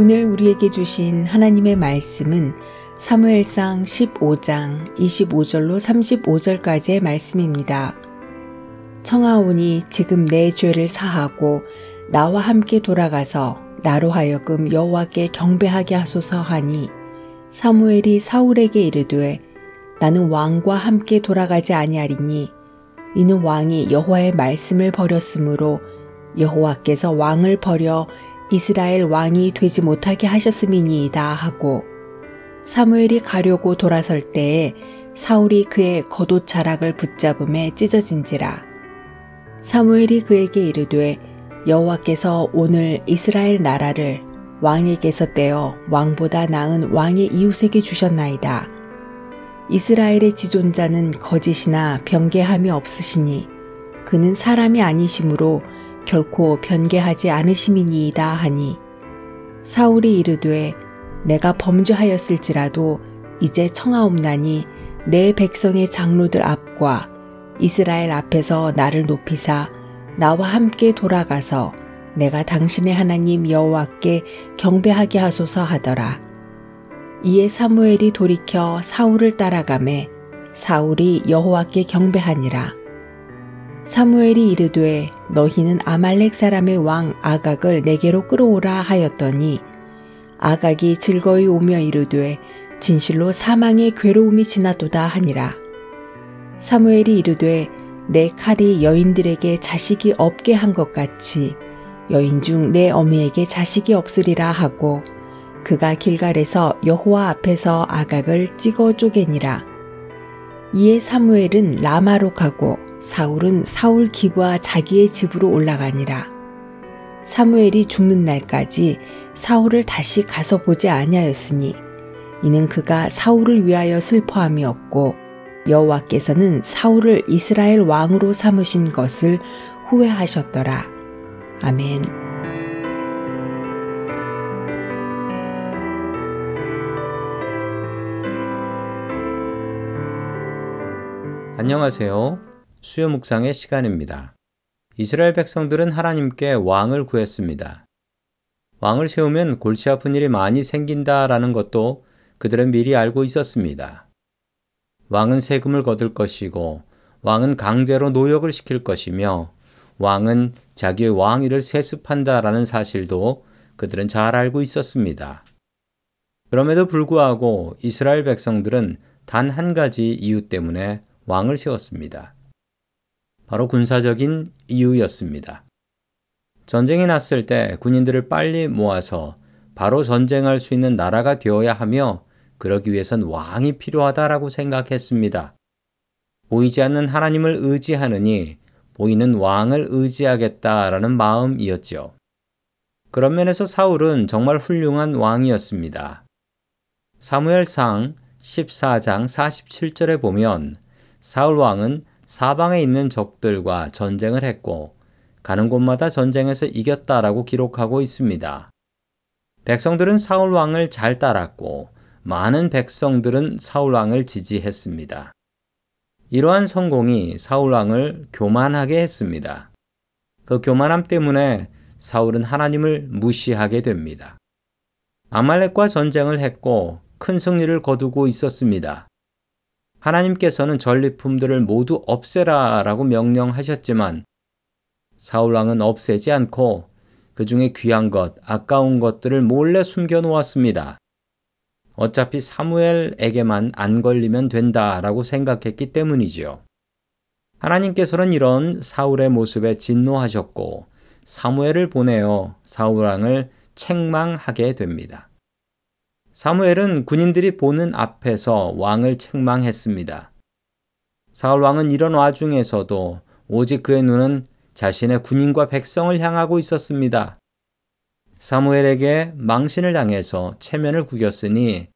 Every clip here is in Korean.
오늘 우리에게 주신 하나님의 말씀은 사무엘상 15장 25절로 35절까지의 말씀입니다. 청하오니 지금 내 죄를 사하고 나와 함께 돌아가서 나로 하여금 여호와께 경배하게 하소서 하니 사무엘이 사울에게 이르되 나는 왕과 함께 돌아가지 아니하리니 이는 왕이 여호와의 말씀을 버렸으므로 여호와께서 왕을 버려 이스라엘 왕이 되지 못하게 하셨음이니이다 하고 사무엘이 가려고 돌아설 때에 사울이 그의 겉옷 자락을 붙잡음에 찢어진지라 사무엘이 그에게 이르되 여호와께서 오늘 이스라엘 나라를 왕에게서 떼어 왕보다 나은 왕의 이웃에게 주셨나이다. 이스라엘의 지존자는 거짓이나 변개함이 없으시니 그는 사람이 아니시므로 결코 변개하지 않으심이니이다 하니 사울이 이르되 내가 범죄하였을지라도 이제 청하옵나니 내 백성의 장로들 앞과 이스라엘 앞에서 나를 높이사 나와 함께 돌아가서 내가 당신의 하나님 여호와께 경배하게 하소서 하더라. 이에 사무엘이 돌이켜 사울을 따라가매 사울이 여호와께 경배하니라. 사무엘이 이르되 너희는 아말렉 사람의 왕 아각을 내게로 끌어오라 하였더니 아각이 즐거이 오며 이르되 진실로 사망의 괴로움이 지나도다 하니라. 사무엘이 이르되 내 칼이 여인들에게 자식이 없게 한 것 같이 여인 중 내 어미에게 자식이 없으리라 하고 그가 길갈에서 여호와 앞에서 아각을 찍어 쪼개니라. 이에 사무엘은 라마로 가고 사울은 사울 기부와 자기의 집으로 올라가니라. 사무엘이 죽는 날까지 사울을 다시 가서 보지 아니하였으니 이는 그가 사울을 위하여 슬퍼함이 없고 여호와께서는 사울을 이스라엘 왕으로 삼으신 것을 후회하셨더라. 아멘. 안녕하세요. 수요 묵상의 시간입니다. 이스라엘 백성들은 하나님께 왕을 구했습니다. 왕을 세우면 골치 아픈 일이 많이 생긴다라는 것도 그들은 미리 알고 있었습니다. 왕은 세금을 거둘 것이고 왕은 강제로 노역을 시킬 것이며 왕은 자기의 왕위를 세습한다라는 사실도 그들은 잘 알고 있었습니다. 그럼에도 불구하고 이스라엘 백성들은 단 한 가지 이유 때문에 왕을 세웠습니다. 바로 군사적인 이유였습니다. 전쟁이 났을 때 군인들을 빨리 모아서 바로 전쟁할 수 있는 나라가 되어야 하며 그러기 위해선 왕이 필요하다라고 생각했습니다. 보이지 않는 하나님을 의지하느니 보이는 왕을 의지하겠다라는 마음이었죠. 그런 면에서 사울은 정말 훌륭한 왕이었습니다. 사무엘상 14장 47절에 보면 사울 왕은 사방에 있는 적들과 전쟁을 했고 가는 곳마다 전쟁에서 이겼다라고 기록하고 있습니다. 백성들은 사울 왕을 잘 따랐고 많은 백성들은 사울 왕을 지지했습니다. 이러한 성공이 사울 왕을 교만하게 했습니다. 그 교만함 때문에 사울은 하나님을 무시하게 됩니다. 아말렉과 전쟁을 했고 큰 승리를 거두고 있었습니다. 하나님께서는 전리품들을 모두 없애라 라고 명령하셨지만 사울 왕은 없애지 않고 그 중에 귀한 것, 아까운 것들을 몰래 숨겨 놓았습니다. 어차피 사무엘에게만 안 걸리면 된다라고 생각했기 때문이지요. 하나님께서는 이런 사울의 모습에 진노하셨고 사무엘을 보내어 사울 왕을 책망하게 됩니다. 사무엘은 군인들이 보는 앞에서 왕을 책망했습니다. 사울 왕은 이런 와중에서도 오직 그의 눈은 자신의 군인과 백성을 향하고 있었습니다. 사무엘에게 망신을 당해서 체면을 구겼으니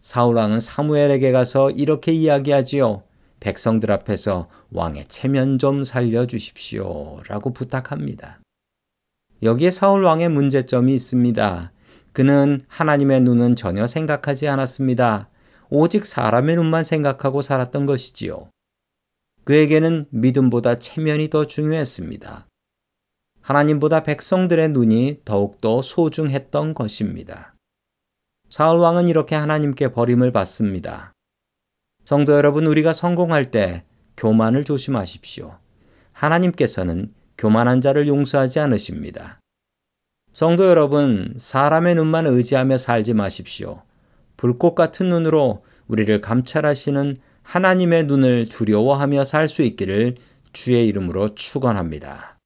사울 왕은 사무엘에게 가서 이렇게 이야기하지요. 백성들 앞에서 왕의 체면 좀 살려 주십시오. 라고 부탁합니다. 여기에 사울 왕의 문제점이 있습니다. 그는 하나님의 눈은 전혀 생각하지 않았습니다. 오직 사람의 눈만 생각하고 살았던 것이지요. 그에게는 믿음보다 체면이 더 중요했습니다. 하나님보다 백성들의 눈이 더욱더 소중했던 것입니다. 사울 왕은 이렇게 하나님께 버림을 받습니다. 성도 여러분, 우리가 성공할 때 교만을 조심하십시오. 하나님께서는 교만한 자를 용서하지 않으십니다. 성도 여러분, 사람의 눈만 의지하며 살지 마십시오. 불꽃 같은 눈으로 우리를 감찰하시는 하나님의 눈을 두려워하며 살 수 있기를 주의 이름으로 축원합니다.